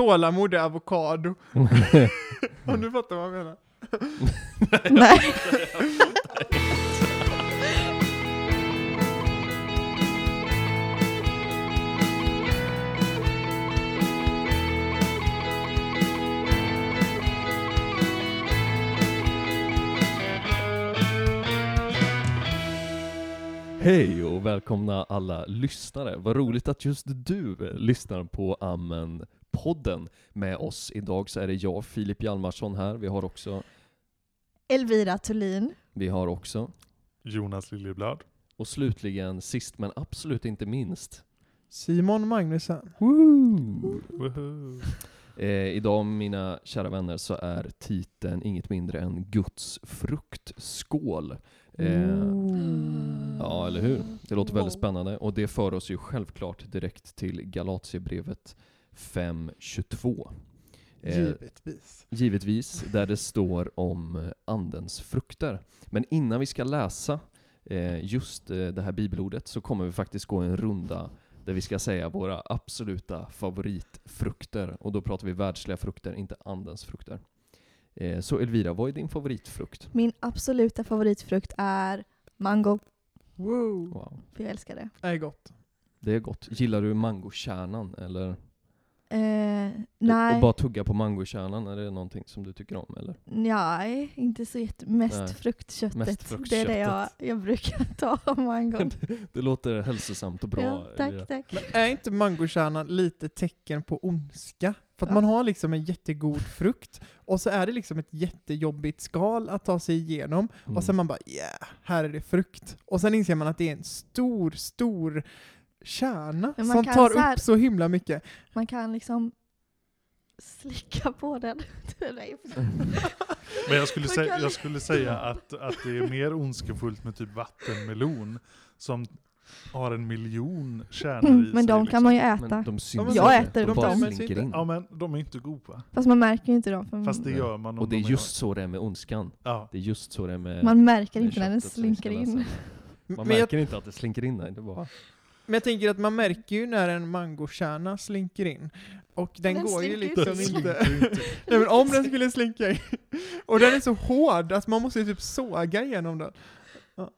tålamod är avokado. Om du fattar vad jag menar. Nej. Hej och välkomna alla lyssnare. Vad roligt att just du lyssnar på Amen-podden med oss. Idag så är det jag, Filip Hjalmarsson här. Vi har också, Elvira Thulin. vi har också, Jonas Liljeblad. och slutligen, sist men absolut inte minst, Simon Magnusson. Eh, idag mina kära vänner så är titeln inget mindre än Guds fruktskål. Eh, Ja, eller hur? Det låter väldigt spännande och det för oss ju självklart direkt till Galatiebrevet 5.22. Eh, Givetvis. Givetvis, där det står om eh, andens frukter. Men innan vi ska läsa eh, just eh, det här bibelordet så kommer vi faktiskt gå en runda där vi ska säga våra absoluta favoritfrukter. Och då pratar vi världsliga frukter, inte andens frukter. Eh, så Elvira, vad är din favoritfrukt? Min absoluta favoritfrukt är mango, Wow. Wow. för jag älskar det. Det är gott. Det är gott. Gillar du mangokärnan eller? Eh, Och nej, bara tugga på mangokärnan, är det någonting som du tycker om eller? nej, inte så jätte... Mest Nej. fruktköttet. Mest Det är det jag, fruktköttet. jag brukar ta av mangon. Det låter hälsosamt och bra. ja, tack, tack. Men är inte mangokärnan lite tecken på ondska? För att Ja. man har liksom en jättegod frukt, och så är det liksom ett jättejobbigt skal att ta sig igenom, Mm. och sen man bara yeah, här är det frukt. Och sen inser man att det är en stor, stor kärna Men man som kan tar så här- upp så himla mycket. Man kan liksom slicka på den. Men jag skulle, Man säga, kan- jag skulle säga att, att det är mer ondskefullt med typ vattenmelon som har en miljon kärnor i Mm, men sig. de kan liksom. man ju Men äta. de syns men Jag inte, äter de bara dem. slinker in. Ja men de är inte goda. Fast man märker ju inte dem. För Fast det gör man Och det är de just så det är med ondskan. Ja. Det är just så det är med, man märker inte när den slinker in. Man Men jag, märker inte att det slinker in, nej. Det bara... men jag tänker att man märker ju när en mangokärna slinker in. Och den, Den går ju liksom inte in. inte... Nej men om den skulle slinka in. Och den är så hård, att man måste ju typ såga igenom den. Ja.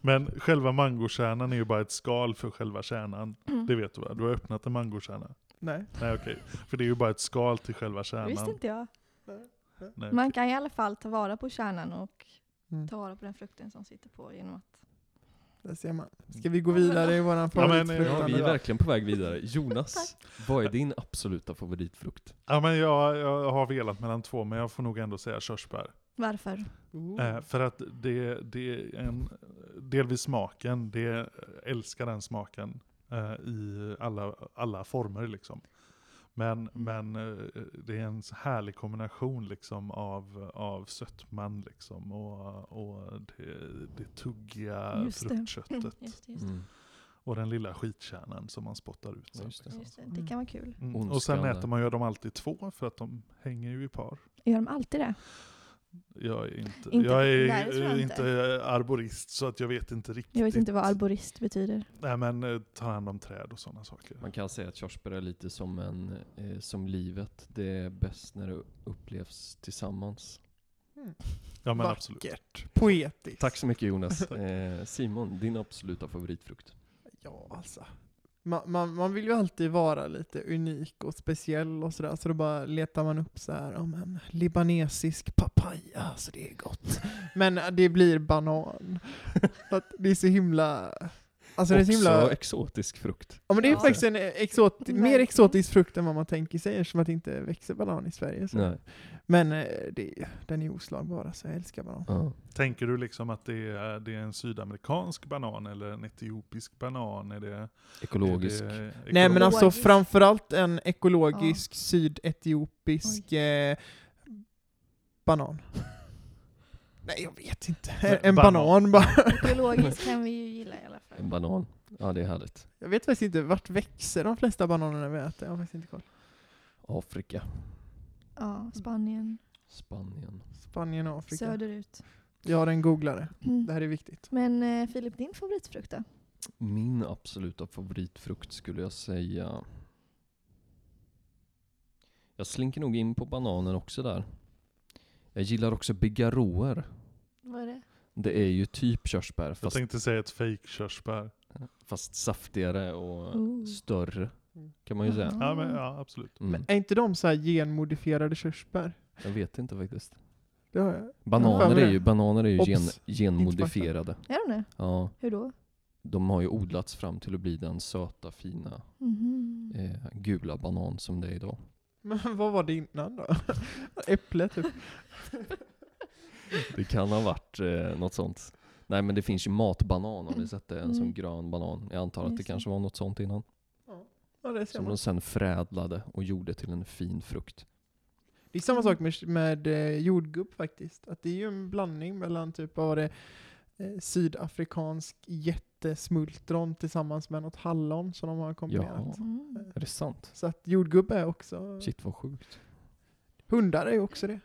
Men själva mangokärnan är ju bara ett skal för själva kärnan. Mm. Det vet du va? Du har öppnat en mangokärna? Nej. Nej okej. För det är ju bara ett skal till själva Det visste kärnan. inte jag. Nej. Man kan i alla fall ta vara på kärnan och Mm. ta vara på den frukten som sitter på genom att... Där ser man. Ska vi gå vidare i våran Ja, men, favoritfrukt? Ja, vi är verkligen på väg vidare. Jonas, vad är din absoluta favoritfrukt? Ja men jag, jag har velat mellan två, men jag får nog ändå säga körsbär. Varför? Eh, för att det, det är en, delvis smaken, det älskar den smaken eh, i alla, alla former liksom. Men, men eh, det är en härlig kombination liksom av, av sötman liksom och, och det, det tuggiga Just det. fruktköttet. Just, det, just. det. Mm. Och den lilla skitkärnan som man spottar ut. sen, Just det. liksom. Just det. det kan vara kul. Mm. Och sen äter man ju dem alltid två för att de hänger ju i par. Gör de alltid det? Jag är inte, Inte- jag är nej, jag inte. inte arborist så att jag vet inte riktigt. Jag vet inte vad arborist betyder. Nej men eh, tar hand om träd och sådana saker. Man kan säga att körsbär är lite som, en, eh, som livet. Det är bäst när det upplevs tillsammans. Mm. Ja men absolut. Vackert. Poetiskt. Tack så mycket Jonas. Eh, Simon, din absoluta favoritfrukt? Ja, alltså. Man, man, man vill ju alltid vara lite unik och speciell och sådär, så då bara letar man upp så här, om en libanesisk papaya, så det är gott. Men det blir banan. Att det är så himla... Alltså det är så Också himla... exotisk frukt. Ja men det är Ja. faktiskt en exot, mer exotisk frukt än vad man tänker sig, eftersom att det inte växer banan i Sverige. Så. Nej. Men eh, det, den är oslagbar, så jag älskar banan. Ja. Tänker du liksom att det är, det är en sydamerikansk banan eller en etiopisk banan? Är det, Ekologisk. Är det Nej men ekologisk? alltså Ekologisk. framförallt en ekologisk sydetiopisk eh, banan. Nej jag vet inte. En, en Banan. banan bara. Biologiskt kan vi ju gilla i alla fall. En banan. Ja, det är härligt. Jag vet faktiskt inte, vart växer de flesta bananerna vi äter? Jag har faktiskt inte koll. Afrika, Ja, Spanien, Spanien. Spanien och Afrika. söderut. Jag har en googlare. Mm. Det här är viktigt. Men eh, Filip, din favoritfrukt då? Min absoluta favoritfrukt skulle jag säga... Jag slinker nog in på bananen också där. Jag gillar också bigarråer. Vad är det? Det är ju typ körsbär Jag fast, tänkte säga ett fake körsbär. fast saftigare och Ooh. större. Kan man ju säga. Ja, men, ja absolut. Mm. Men är inte de så här genmodifierade körsbär? Jag vet inte faktiskt. Det har jag. Bananer är ju, bananer är ju Obs. gen, genmodifierade. Är de det? Ja, Hur då? de har ju odlats fram till att bli den söta, fina, Mhm. eh, gula banan som det är idag. Men vad var det innan då? Äpple typ. Det kan ha varit eh, något sånt. Nej men det finns ju matbanan, har ni sett det? En sån Mm. grön banan. Jag antar att det kanske var något sånt innan. Ja, det ser Som man. de sen förädlade och gjorde till en fin frukt. Det är samma sak med, med eh, jordgubb faktiskt. Att det är ju en blandning mellan typ, var det, eh, sydafrikansk jättesmultron tillsammans med något hallon som de har kombinerat. Ja. Mm. Är det sant? Så att jordgubb är också, Shit vad sjukt. hundar är ju också det.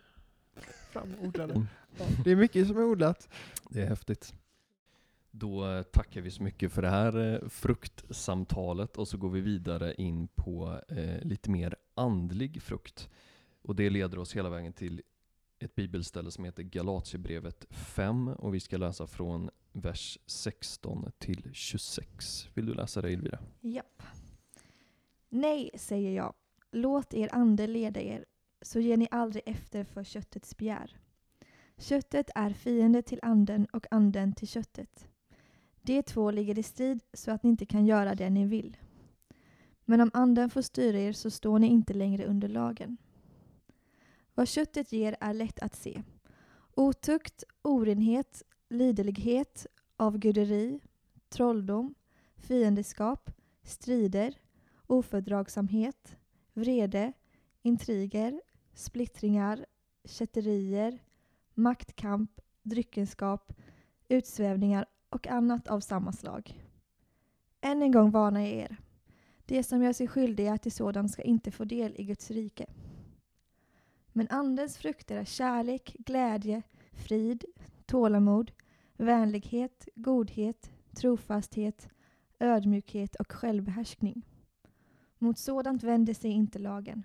Framodlade. Mm. Ja, det är mycket som är odlat. Det är häftigt. Då eh, tackar vi så mycket för det här eh, fruktsamtalet och så går vi vidare in på eh, lite mer andlig frukt. Och det leder oss hela vägen till ett bibelställe som heter Galatiebrevet 5 och vi ska läsa från vers 16 till 26. Vill du läsa det Elvira? Japp. Nej, säger jag. Låt er ande leda er, så ger ni aldrig efter för köttets begär. Köttet är fiende till anden och anden till köttet. De två ligger i strid så att ni inte kan göra det ni vill. Men om anden får styra er så står ni inte längre under lagen. Vad köttet ger är lätt att se. Otukt, orenhet, liderlighet, avguderi, trolldom, fiendeskap, strider, ofördragsamhet, vrede, intriger, splittringar, kätterier, maktkamp, dryckenskap, utsvävningar och annat av samma slag. Än en gång varnar jag er. De som gör sig skyldiga till sådant ska inte få del i Guds rike. Men Andens frukter är kärlek, glädje, frid, tålamod, vänlighet, godhet, trofasthet, ödmjukhet och självbehärskning. Mot sådant vänder sig inte lagen.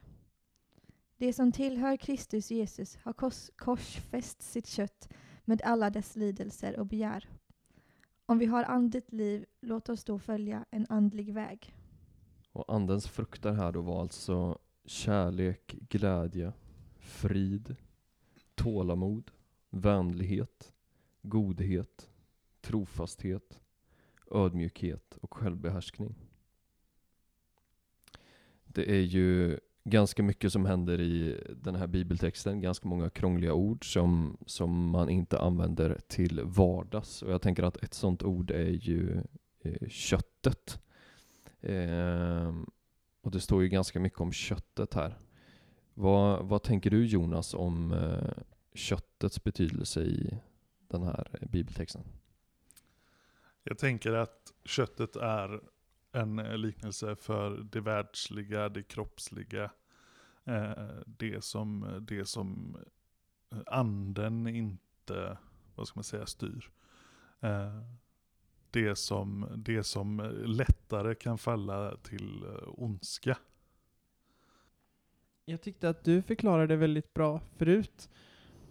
Det som tillhör Kristus Jesus har kors korsfäst sitt kött med alla dess lidelser och begär. Om vi har andligt liv, låt oss då följa en andlig väg. Och andens frukter här då var alltså kärlek, glädje, frid, tålamod, vänlighet, godhet, trofasthet, ödmjukhet och självbehärskning. Det är ju ganska mycket som händer i den här bibeltexten, ganska många krångliga ord som, som man inte använder till vardags. Och jag tänker att ett sånt ord är ju eh, köttet. Eh, och det står ju ganska mycket om köttet här. Vad, vad tänker du Jonas om eh, köttets betydelse i den här bibeltexten? Jag tänker att köttet är en eh, liknelse för det världsliga, det kroppsliga. Eh, det, som, det som anden inte, vad ska man säga, styr. Det, som, det som lättare kan falla till ondska. Jag tyckte att du förklarade väldigt bra förut.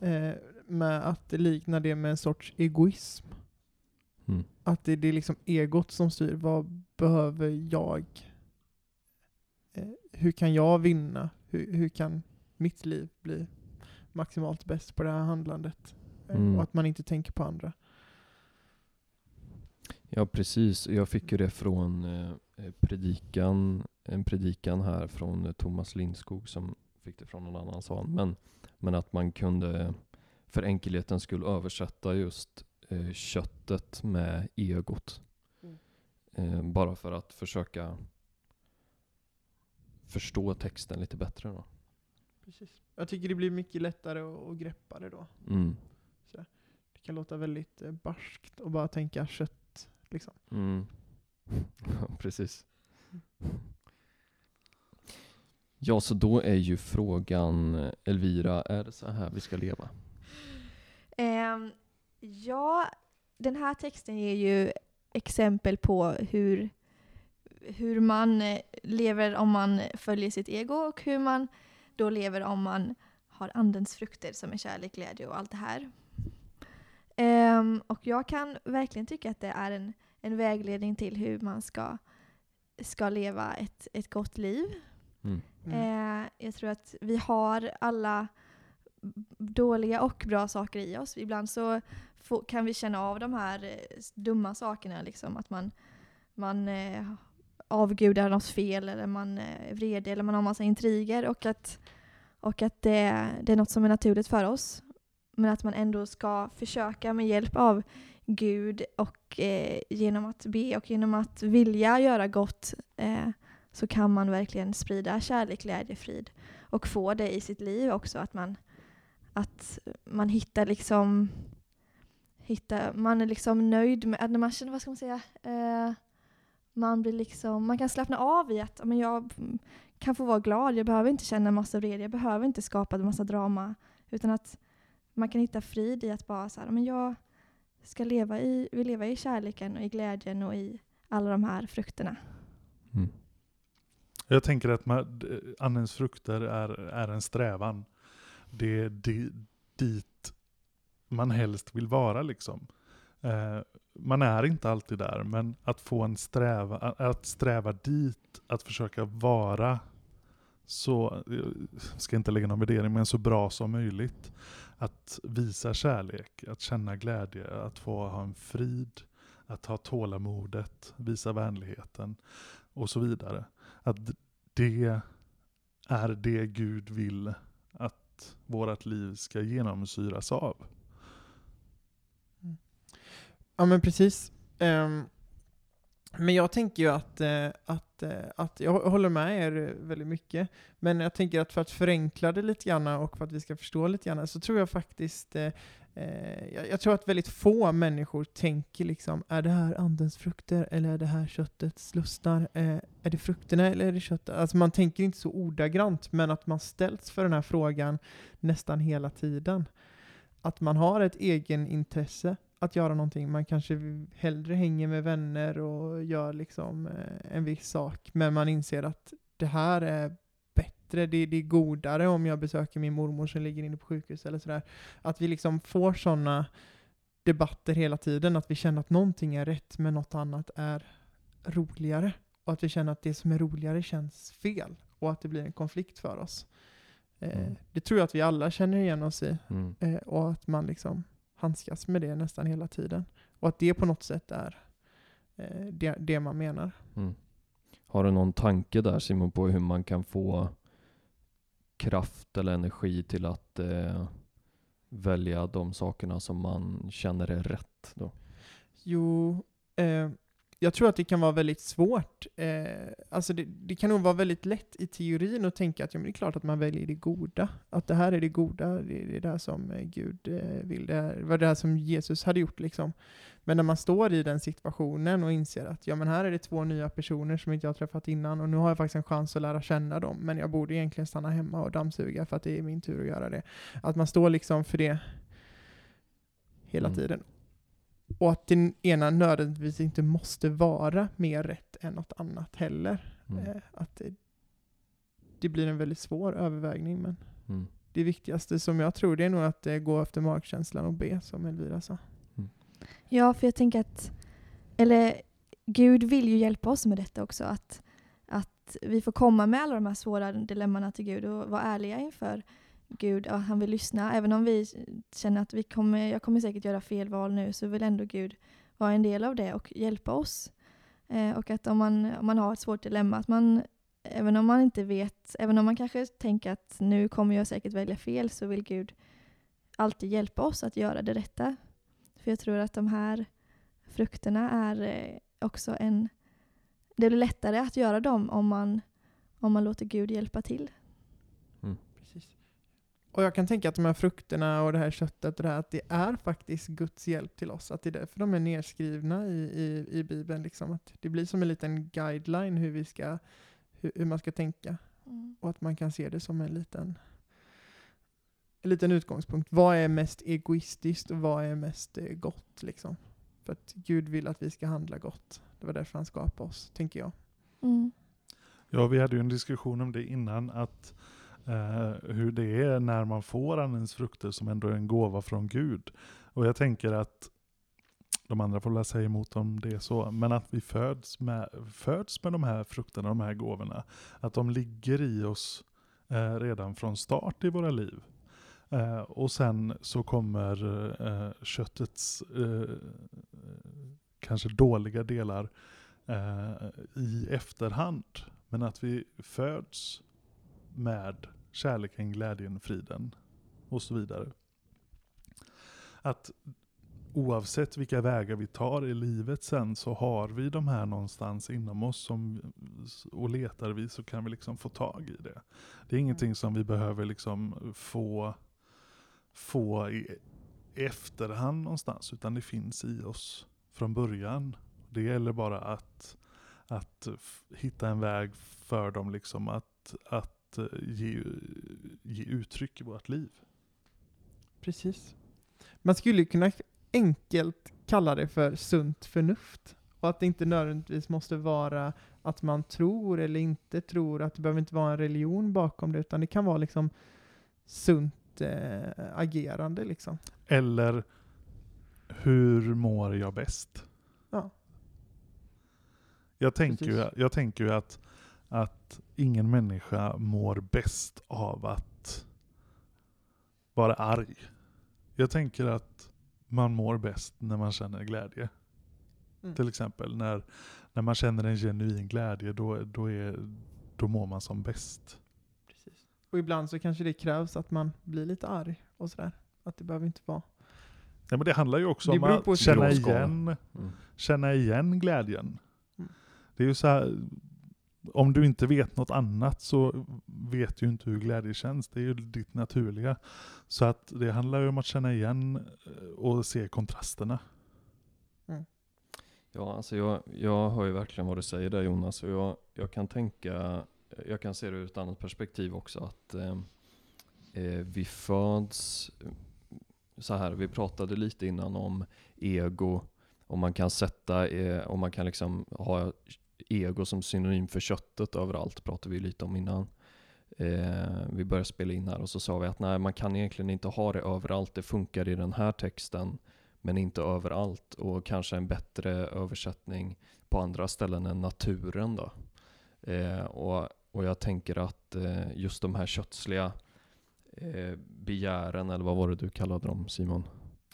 Eh, med att likna det med en sorts egoism. Mm. Att det, det är liksom egot som styr. Vad behöver jag? Eh, hur kan jag vinna? Hur, hur kan mitt liv bli maximalt bäst på det här handlandet? Eh, Mm. Och att man inte tänker på andra. Ja precis, jag fick ju det från eh, eh, predikan, en predikan här från eh, Thomas Lindskog som fick det från någon annan sa han. Men, men att man kunde för enkelhetens skull översätta just eh, köttet med egot. Mm. Bara för att försöka förstå texten lite bättre då. Precis. Jag tycker det blir mycket lättare att, att greppa det då. Mm. Det kan låta väldigt barskt och bara tänka kött. Liksom. Mm. Precis. Ja, så då är ju frågan, Elvira, är det så här vi ska leva? Ehm, ja, den här texten ger ju exempel på hur, hur man lever om man följer sitt ego och hur man då lever om man har andens frukter som är kärlek, glädje och allt det här. Ehm, och jag kan verkligen tycka att det är en, en vägledning till hur man ska, ska leva ett, ett gott liv. Mm. Mm. Eh, jag tror att vi har alla dåliga och bra saker i oss. Ibland så få, kan vi känna av de här eh, dumma sakerna, liksom att man, man eh, avgudar något fel eller man är vredig eller man har massa intriger och att, och att det, det är något som är naturligt för oss. Men att man ändå ska försöka med hjälp av Gud och eh, genom att be och genom att vilja göra gott eh, så kan man verkligen sprida kärlek, glädje, frid och få det i sitt liv också. Att man, att man hittar liksom hittar, man är liksom nöjd med, när man känner, vad ska man säga, eh, man blir liksom, man kan slappna av i att men jag kan få vara glad, jag behöver inte känna massa vrede, jag behöver inte skapa en massa drama, utan att man kan hitta frid i att bara så här, men jag ska leva i, vill leva i kärleken och i glädjen och i alla de här frukterna. Mm. Jag tänker att man, andens frukter är, är en strävan. Det är di, dit man helst vill vara liksom. Eh, man är inte alltid där, men att få en sträva, att sträva dit, att försöka vara så, jag ska inte lägga någon värdering, men så bra som möjligt. Att visa kärlek, att känna glädje, att få ha en frid, att ha tålamodet, visa vänligheten och så vidare. Att det är det Gud vill att vårt liv ska genomsyras av. Mm. Ja men precis. Um, men jag tänker ju att, eh, att, eh, att jag håller med er eh, väldigt mycket. Men jag tänker att för att förenkla det lite grann och för att vi ska förstå lite grann så tror jag faktiskt jag, tror att väldigt få människor tänker liksom, är det här andens frukter eller är det här köttets lustar? Är det frukterna eller är det köttet? Alltså man tänker inte så ordagrant, men att man ställs för den här frågan nästan hela tiden. Att man har ett egen intresse att göra någonting. Man kanske hellre hänger med vänner och gör liksom eh, en viss sak, men man inser att det här är bättre, det, det är godare om jag besöker min mormor som ligger inne på sjukhus eller sådär. Att vi liksom får sådana debatter hela tiden, att vi känner att någonting är rätt, men något annat är roligare. Och att vi känner att det som är roligare känns fel, och att det blir en konflikt för oss. Eh, Mm. Det tror jag att vi alla känner igen oss i. Mm. Eh, och att man liksom handskas med det nästan hela tiden. Och att det på något sätt är eh, det, det man menar. Mm. Har du någon tanke där Simon på hur man kan få kraft eller energi till att eh, välja de sakerna som man känner är rätt då? Jo, eh, jag tror att det kan vara väldigt svårt. Eh, alltså det, det kan nog vara väldigt lätt i teorin att tänka att ja, men det är klart att man väljer det goda. Att det här är det goda, det är det där som eh, Gud eh, vill. Det, här, var det här som Jesus hade gjort liksom. Men när man står i den situationen och inser att ja, men här är det två nya personer som inte jag har träffat innan och nu har jag faktiskt en chans att lära känna dem, men jag borde egentligen stanna hemma och dammsuga för att det är min tur att göra det. Att man står liksom för det hela Mm. tiden. Och att den ena nödvändigtvis inte måste vara mer rätt än något annat heller. Mm. Eh, att det, det blir en väldigt svår övervägning, men Mm. det viktigaste som jag tror det är nog att eh, gå efter magkänslan och be, som Elvira sa. Ja, för jag tänker att, eller Gud vill ju hjälpa oss med detta också. Att, att vi får komma med alla de här svåra dilemmana till Gud och vara ärliga inför Gud. ja, han vill lyssna. Även om vi känner att vi kommer, jag kommer säkert göra fel val nu så vill ändå Gud vara en del av det och hjälpa oss. Eh, och att om man, om man har ett svårt dilemma, att man även om man inte vet, även om man kanske tänker att nu kommer jag säkert välja fel så vill Gud alltid hjälpa oss att göra det rätta. För jag tror att de här frukterna är eh, också en... Det blir lättare att göra dem om man, om man låter Gud hjälpa till. Och jag kan tänka att de här frukterna och det här köttet och det här, att det är faktiskt Guds hjälp till oss. Att det är därför de är nedskrivna i, i, i Bibeln. Liksom. Att det blir som en liten guideline hur, vi ska, hur, hur man ska tänka. Och att man kan se det som en liten, en liten utgångspunkt. Vad är mest egoistiskt och vad är mest eh, gott? Liksom? För att Gud vill att vi ska handla gott. Det var därför han skapade oss, tänker jag. Mm. Ja, vi hade ju en diskussion om det innan, att Eh, hur det är när man får andens frukter som ändå är en gåva från Gud. Och jag tänker att de andra får väl säga emot om det är så, men att vi föds med, föds med de här frukterna, de här gåvorna. Att de ligger i oss eh, redan från start i våra liv. Eh, och sen så kommer eh, köttets eh, kanske dåliga delar eh, i efterhand. Men att vi föds med kärleken, glädjen, friden och så vidare. Att oavsett vilka vägar vi tar i livet sen så har vi de här någonstans inom oss som, och letar vi så kan vi liksom få tag i det. Det är ingenting som vi behöver liksom få, få i efterhand någonstans utan det finns i oss från början. Det gäller bara att, att hitta en väg för dem liksom att, att eh, ge, ge uttryck i vårt liv. Precis. Man skulle kunna enkelt kalla det för sunt förnuft. Och att det inte nödvändigtvis måste vara att man tror eller inte tror, att det behöver inte vara en religion bakom det, utan det kan vara liksom sunt eh, agerande liksom. Eller hur mår jag bäst? Ja. Jag tänker, ju, jag tänker ju att, att ingen människa mår bäst av att vara arg. Jag tänker att man mår bäst när man känner glädje. Mm. Till exempel när, när man känner en genuin glädje, då, då, är, då mår man som bäst. Precis. Och ibland så kanske det krävs att man blir lite arg och sådär. Att det behöver inte vara. Ja, men det handlar ju också Det om att känna igen Mm. känna igen glädjen. Mm. Det är ju så här, om du inte vet något annat så vet du inte hur glädje känns. Det är ju ditt naturliga. Så att det handlar ju om att känna igen eh, och se kontrasterna. Ja, alltså jag, jag hör ju verkligen vad du säger där Jonas och jag, jag kan tänka, jag kan se det ur ett annat perspektiv också att eh, eh, vi föds, så här, vi pratade lite innan om ego, om man kan sätta, eh, om man kan liksom ha ego som synonym för köttet överallt, pratade vi lite om innan. Eh, vi började spela in här och så sa vi att nej, man kan egentligen inte ha det överallt, det funkar i den här texten men inte överallt och kanske en bättre översättning på andra ställen än naturen då. Eh, och, och jag tänker att eh, just de här kötsliga eh, begären, eller vad var det du kallade dem Simon?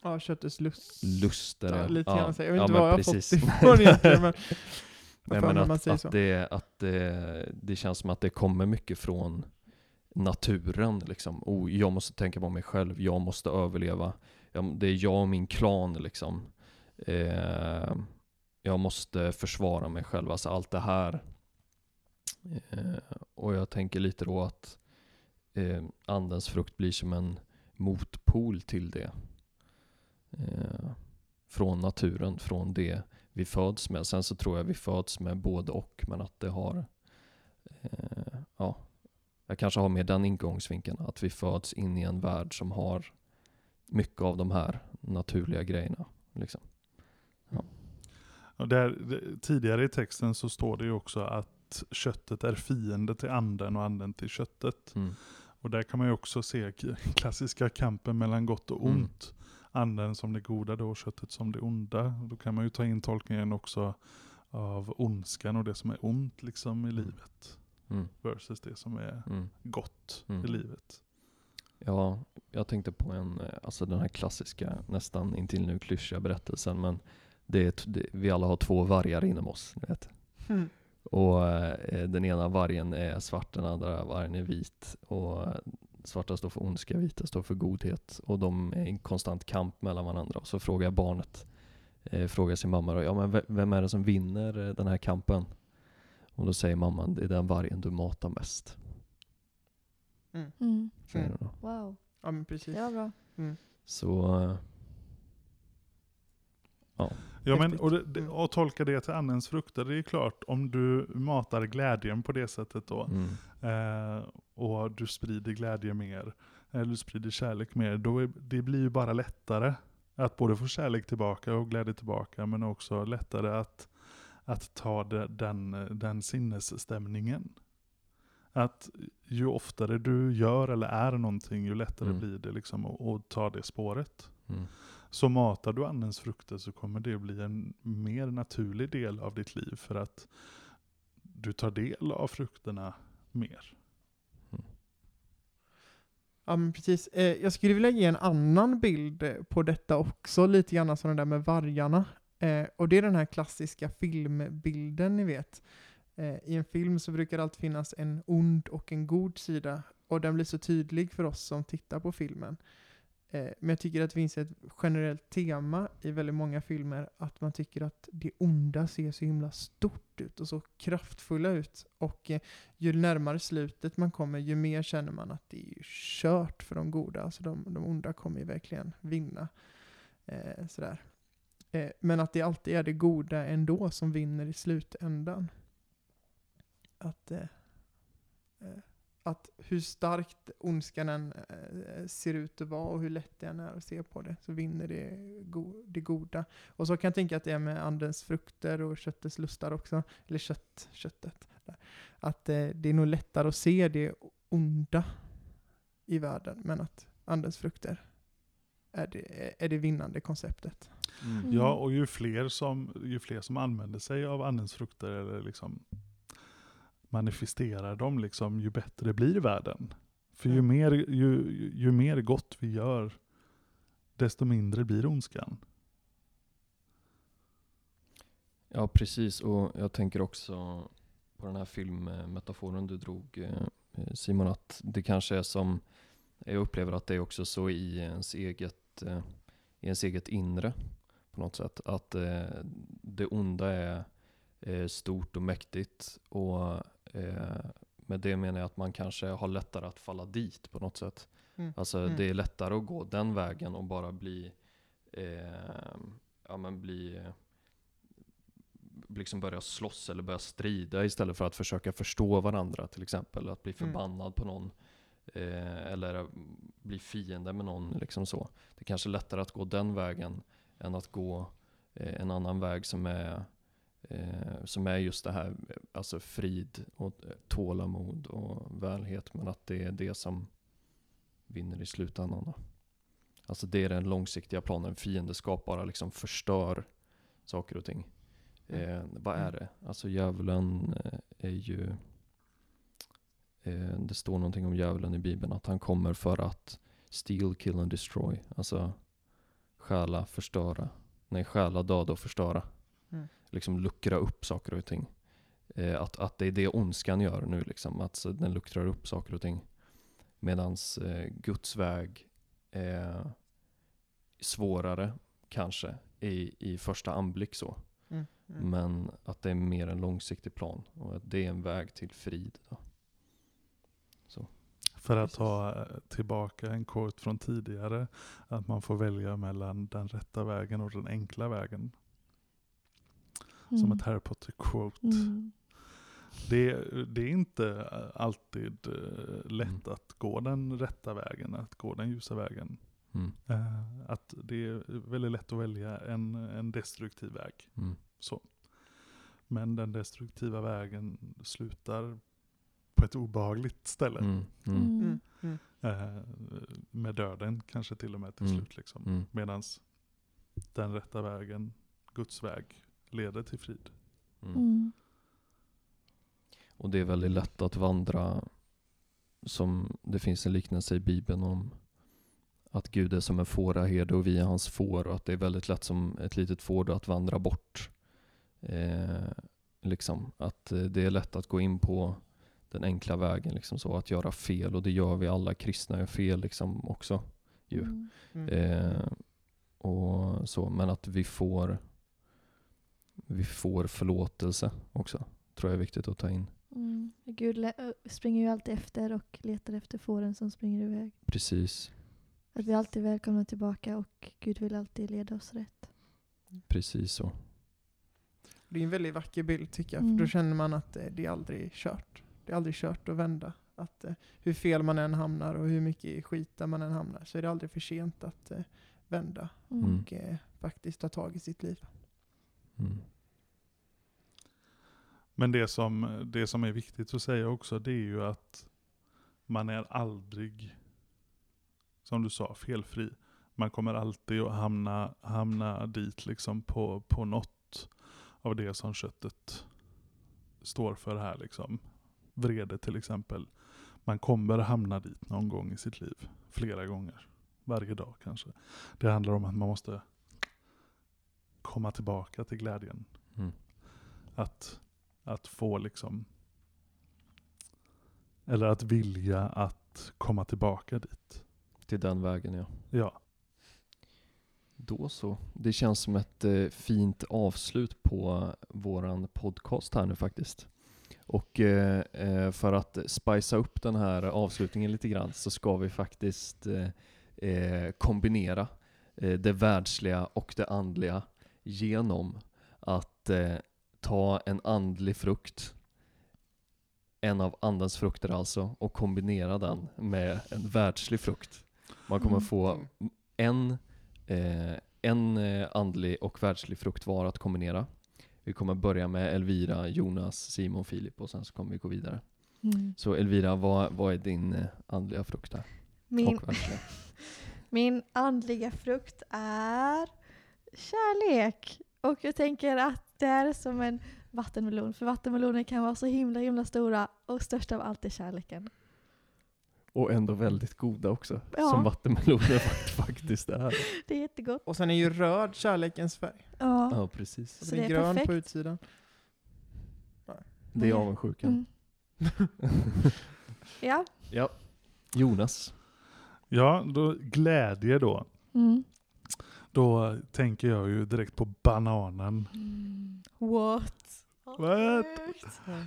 Ja, köttets lust. Luster. Ja, lite ja. grann. Jag vet Ja, inte vad jag har precis. fått ifrån egentligen. Men Nej, men mig man att, säger att, så. det, att det, det känns som att det kommer mycket från naturen. Liksom. Oh, jag måste tänka på mig själv, jag måste överleva. Jag, det är jag och min klan. Liksom. Eh, jag måste försvara mig själv. Alltså allt det här. Eh, och jag tänker lite då att eh, andens frukt blir som en motpol till det. Eh, från naturen, från det vi föds med. Sen så tror jag vi föds med både och, men att det har, eh, ja, jag kanske har med den ingångsvinkeln, att vi föds in i en värld som har mycket av de här naturliga grejerna. Liksom. Och där, tidigare i texten så står det ju också att köttet är fiende till anden och anden till köttet. Mm. Och där kan man ju också se klassiska kampen mellan gott och Mm. Anden som det goda då och köttet som det onda. Då kan man ju ta in tolkningen också av ondskan och det som är ont liksom i livet. Mm. Versus det som är Mm. gott Mm. i livet. Ja, jag tänkte på en, eh, alltså den här klassiska, nästan intill nu klyschiga berättelsen, men det är, det, vi alla har två vargar inom oss, ni vet. Mm. Och eh, den ena vargen är svart, den andra vargen är vit. Och svarta står för ondska, vita står för godhet. Och de är i en konstant kamp mellan varandra. Och så frågar barnet, eh, frågar sin mamma då, ja men ve- vem är det som vinner eh, den här kampen? Och då säger mamman, det är den vargen du matar mest. Mm. Säger Mm. hon då. Wow, Ja, men precis. det var bra. Så, eh, Ja, men, Häftigt. och, det, det, Mm. och tolka det till andens frukter, det är klart, om du matar glädjen på det sättet då, mm, eh, och du sprider glädje mer, eller du sprider kärlek mer, då är, det blir ju bara lättare att både få kärlek tillbaka och glädje tillbaka, men också lättare att, att ta det, den, den sinnesstämningen. Att ju oftare du gör eller är någonting, ju lättare Mm. blir det liksom att, ta det spåret. Mm. Så matar du andens frukter så kommer det bli en mer naturlig del av ditt liv för att du tar del av frukterna mer. Ja men precis. Eh, jag skulle vilja ge en annan bild eh, på detta också, lite grann som den där med vargarna. Eh, och det är den här klassiska filmbilden ni vet. Eh, I en film så brukar det alltid finnas en ond och en god sida. Och den blir så tydlig för oss som tittar på filmen. Eh, men jag tycker att det finns ett generellt tema i väldigt många filmer att man tycker att det onda ser så himla stort ut och så kraftfulla ut. Och eh, ju närmare slutet man kommer, ju mer känner man att det är kört för de goda. Alltså de, de onda kommer ju verkligen vinna. Eh, sådär. Eh, men att det alltid är det goda ändå som vinner i slutändan. Att, eh, eh, att hur starkt ondskan än eh, ser ut att vara och hur lätt det än är att se på det, så vinner det, go det goda. Och så kan jag tänka att det är med andens frukter och köttets lustar också. Eller kött, köttet. Där. Att eh, det är nog lättare att se det onda i världen, men att andens frukter är det, är det vinnande konceptet. Mm. Ja, och ju fler, som, ju fler som använder sig av andens frukter eller liksom manifesterar dem, liksom, ju bättre blir världen. För ju Ja. mer, ju, ju, mer gott vi gör, desto mindre blir ondskan. Ja, precis. Och jag tänker också på den här filmmetaforen du drog eh, Simon, att det kanske är som, jag upplever att det är också så i ens eget, eh, i ens eget inre på något sätt. Att eh, det onda är eh, stort och mäktigt och eh, med det menar jag att man kanske har lättare att falla dit på något sätt. Mm. Alltså Mm. det är lättare att gå den vägen och bara bli, eh, ja men bli, liksom börja slåss eller börja strida istället för att försöka förstå varandra till exempel. Att bli Mm. förbannad på någon. Eh, eller bli fiende med någon liksom så. Det är kanske är lättare att gå den vägen än att gå eh, en annan väg som är eh, som är just det här, alltså frid och tålamod och vänlighet. Men att det är det som vinner i slutändan. Alltså det är den långsiktiga planen. Fiendeskap bara liksom förstör saker och ting. Eh, vad är det? Alltså djävulen eh, är ju eh, Det står någonting om djävulen i bibeln. Att han kommer för att steal, kill and destroy. Alltså stjäla, förstöra. Nej, stjäla, döda och förstöra. Mm. Liksom luckra upp saker och ting. Eh, att, att det är det ondskan gör nu liksom. Att så den luckrar upp saker och ting. Medans eh, Guds väg är svårare kanske i, i första anblick så. Mm. Mm. Men att det är mer en långsiktig plan och att det är en väg till frid. Då. För att ta eh, tillbaka en quote från tidigare, att man får välja mellan den rätta vägen och den enkla vägen. Som Mm. ett Harry Potter-quote. Mm. Det, det är inte alltid eh, lätt Mm. att gå den rätta vägen, att gå den ljusa vägen. Mm. Eh, Att det är väldigt lätt att välja en, en destruktiv väg. Mm. Så. Men den destruktiva vägen slutar på ett obehagligt ställe. Mm. Mm. Mm. Eh, med döden kanske till och med till Mm. slut. Liksom. Mm. Medan den rätta vägen, Guds väg, leder till frid. Mm. Mm. Och det är väldigt lätt att vandra som det finns en liknelse i Bibeln om att Gud är som en fåraherde och vi är hans får och att det är väldigt lätt som ett litet får då att vandra bort. Eh, liksom att eh, det är lätt att gå in på den enkla vägen liksom så att göra fel och det gör vi alla kristna gör fel liksom också ju. Mm. Mm. Eh, och så, men att vi får vi får förlåtelse också. Tror jag är viktigt att ta in. Mm. Gud springer ju alltid efter och letar efter fåren som springer iväg. Precis, Att vi alltid är välkomna tillbaka och Gud vill alltid leda oss rätt. precis så. Det är en väldigt vacker bild tycker jag, för Mm. då känner man att eh, det är aldrig kört. Det är aldrig kört att vända. Att eh, hur fel man än hamnar och hur mycket i skiten man än hamnar så är det aldrig för sent att eh, vända Mm. Mm. och eh, faktiskt ta tag i sitt liv. Mm. Men det som, det som är viktigt att säga också, det är ju att man är aldrig, som du sa, felfri. Man kommer alltid att hamna, hamna dit liksom på, på något av det som köttet står för här. Liksom. Vrede till exempel. Man kommer hamna dit någon gång i sitt liv. Flera gånger. Varje dag kanske. Det handlar om att man måste komma tillbaka till glädjen. Mm. Att, att få liksom, eller att vilja att komma tillbaka dit. Till den vägen ja. Ja, Då så. Det känns som ett eh, fint avslut på våran podcast här nu faktiskt. Och eh, eh, för att spicea upp den här avslutningen lite grann så ska vi faktiskt eh, eh, kombinera eh, det världsliga och det andliga genom att ta en andlig frukt, en av andens frukter alltså, och kombinera den med en världslig frukt. Man kommer Mm. få en, eh, en eh, andlig och världslig frukt var att kombinera. Vi kommer börja med Elvira, Jonas, Simon, Filip och sen så kommer vi gå vidare. Mm. Så Elvira, vad, vad är din eh, andliga frukt där? Min, min andliga frukt är kärlek. Och jag tänker att det är som en vattenmelon. För vattenmeloner kan vara så himla himla stora och störst av allt är kärleken. Och ändå väldigt goda också, Ja. som vattenmeloner fakt- faktiskt är. Det är jättegott. Och sen är ju röd kärlekens färg. Ja. Ja, precis. Så Så det är grön på perfekt. utsidan. Det är Mm. avundsjukan. Mm. Ja. Ja. Jonas. ja då, glädje då. Mm. Då tänker jag ju direkt på bananen. What? What?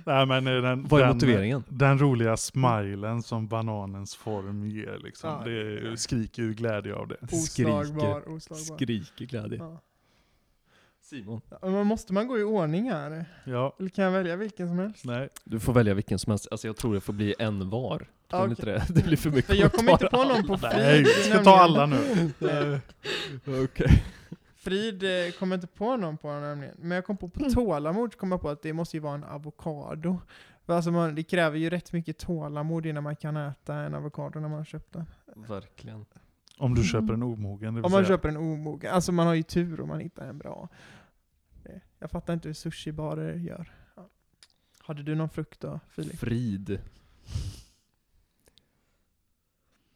Nej, men eh, den, Vad är den, motiveringen? Den roliga smilen som bananens form ger. Liksom. Ja, det skriker ju glädje av det. Oslagbar, oslagbar. Skriker glädje. Ja. Simon. Ja, Men måste man gå i ordning här? Ja, Eller kan jag välja vilken som helst? nej. Du får välja vilken som helst. Alltså jag tror det får bli en var. Tror Ja, du inte det? Det blir för mycket För jag kommer inte på någon på Frid. Nej, vi ska ta alla nu. Nej. Okej. Frid eh, kom inte på någon på nämligen. Men jag kom på på tålamod, kom jag på att det måste ju vara en avokado. För Alltså man, det kräver ju rätt mycket tålamod innan man kan äta en avokado när man har köpt den. Verkligen. Om du köper en omogen, Om man säga. köper en omogen. Alltså man har ju tur om man hittar en bra. Jag fattar inte hur sushibarer gör. Ja. Hade du någon frukt då, Filip? Frid.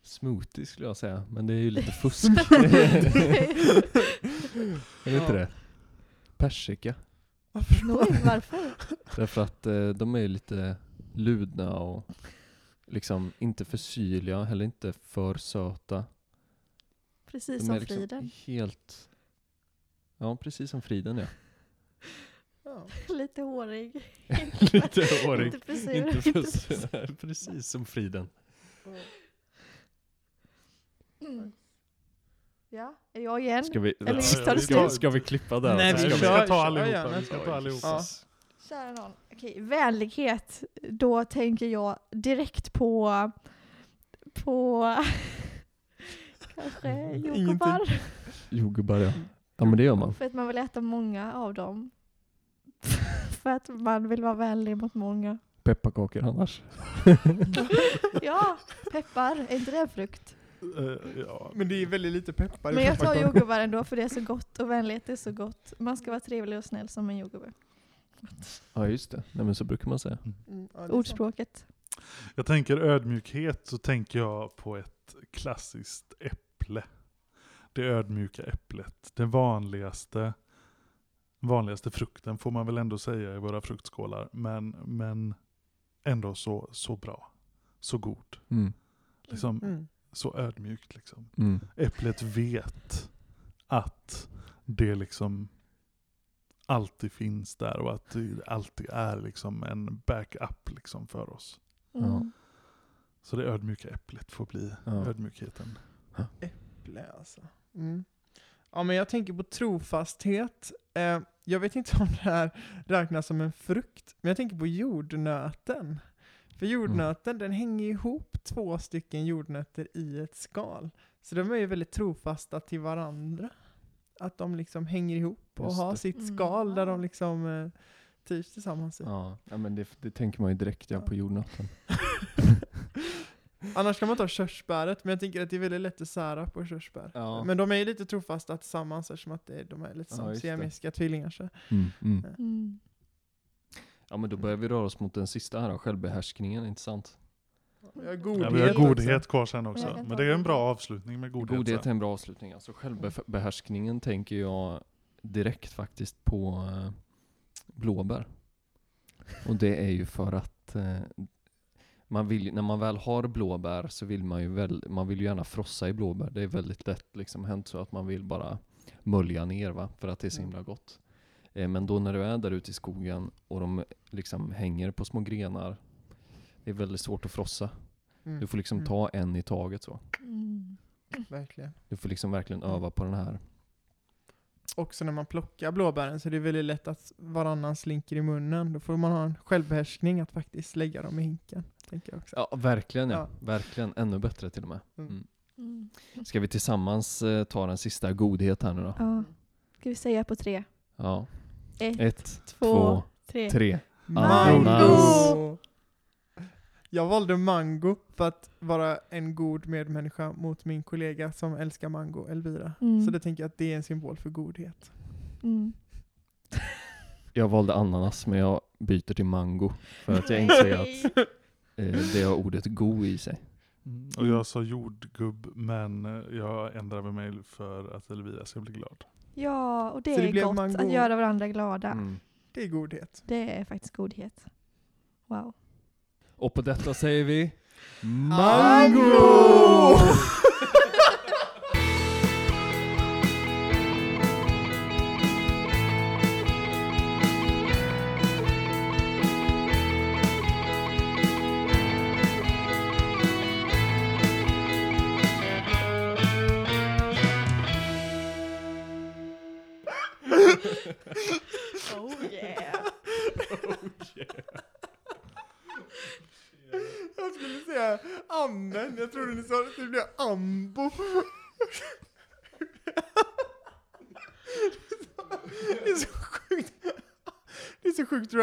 Smoothie skulle jag säga, men det är ju lite fusk. är det inte Ja. det? Persika. Oj, varför? Därför att eh, de är lite ludna och liksom inte för syrliga, heller inte för söta. Precis De som liksom friden. helt... Ja, precis som friden ja. Ja. Lite hårig. lite hårig. Inte för sur. Inte för Inte för sur. Precis som friden. Mm. Ja, är jag igen? Ska vi, Eller tar det ska, ska vi klippa där? Nej, Så vi vi ska ta allihopa. Vi ska ta Oj, allihopa. Ja. Kära någon. Okej, vänlighet. Då tänker jag direkt på... På... Kanske jordgubbar. Jordgubbar ja. Ja men det gör man. För att man vill äta många av dem. För att man vill vara vänlig mot många. Pepparkakor annars. Ja, peppar. Är inte det en frukt? Eh, ja. Men det är väldigt lite peppar Men jag tar jordgubbar ändå för det är så gott och vänlighet är så gott. Man ska vara trevlig och snäll som en jordgubbe. Ja just det. Nej men så brukar man säga. Mm, ja, är sant. Ordspråket. Jag tänker ödmjukhet så tänker jag på ett klassiskt äpple. Det ödmjuka äpplet. Den vanligaste, vanligaste frukten får man väl ändå säga i våra fruktskålar. Men, men ändå så, så bra. Så god. Mm. Liksom, Mm. Så ödmjukt liksom. Mm. Äpplet vet att det liksom alltid finns där och att det alltid är liksom en backup liksom för oss. Mm. Så det ödmjuka äpplet får bli Ja. ödmjukheten. Äpple alltså. Mm. Ja men jag tänker på trofasthet. Eh, jag vet inte om det här räknas som en frukt, men jag tänker på jordnöten. För jordnöten den hänger ihop två stycken jordnötter i ett skal. Så de är ju väldigt trofasta till varandra. Att de liksom hänger ihop och Just har det. sitt Mm. skal där de liksom eh, trivs tillsammans i. Ja, ja men det, det tänker man ju direkt ja, Ja. på jordnötten. Annars kan man ta körsbäret, men jag tänker att det är väldigt lätt att sära på körsbär. Ja. Men de är ju lite trofasta tillsammans eftersom att det, de är lite Ja, som det. siamesiska tvillingar. Så. Mm, mm. Mm. Ja men då börjar vi röra oss mot den sista här då, självbehärskningen, inte sant? Jag har godhet, Ja, vi har godhet kvar sen också. Men det är en bra avslutning med godhet. Godhet är en bra avslutning. Alltså självbehärskningen tänker jag direkt faktiskt på eh, blåbär. Och det är ju för att eh, man vill, när man väl har blåbär så vill man ju väl, man vill ju gärna frossa i blåbär. Det är väldigt lätt liksom hänt så att man vill bara mölja ner va, för att det är så himla gott. Eh, men då när du är där ute i skogen och de liksom hänger på små grenar, det är väldigt svårt att frossa. Mm. Du får liksom Mm. ta en i taget så. Mm. Verkligen. Du får liksom verkligen Mm. öva på den här. Också när man plockar blåbären så är det väldigt lätt att varannan slinker i munnen. Då får man ha en självbehärskning att faktiskt lägga dem i hinken. Tänker jag också. Ja, verkligen ja. Ja. Verkligen. Ännu bättre till och med. Mm. Mm. Mm. Ska vi tillsammans eh, ta den sista godhet här nu då? Ja. Ska vi säga på tre? Ja. Ett, Ett, två, två, tre. tre. Mango! Jag valde mango för att vara en god medmänniska mot min kollega som älskar mango, Elvira. Mm. Så det tänker jag att det är en symbol för godhet. Mm. Jag valde ananas men jag byter till mango. För att jag inser att eh, det har ordet go i sig. Mm. Och jag sa jordgubb, men eh, jag ändrade mig för att Elvira ska bli glad. Ja, och det det är gott mango. att göra varandra glada. Mm. Det är godhet. Det är faktiskt godhet. Wow. Och på detta säger vi Mango!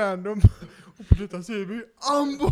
Random. Och på detta ser vi ambo.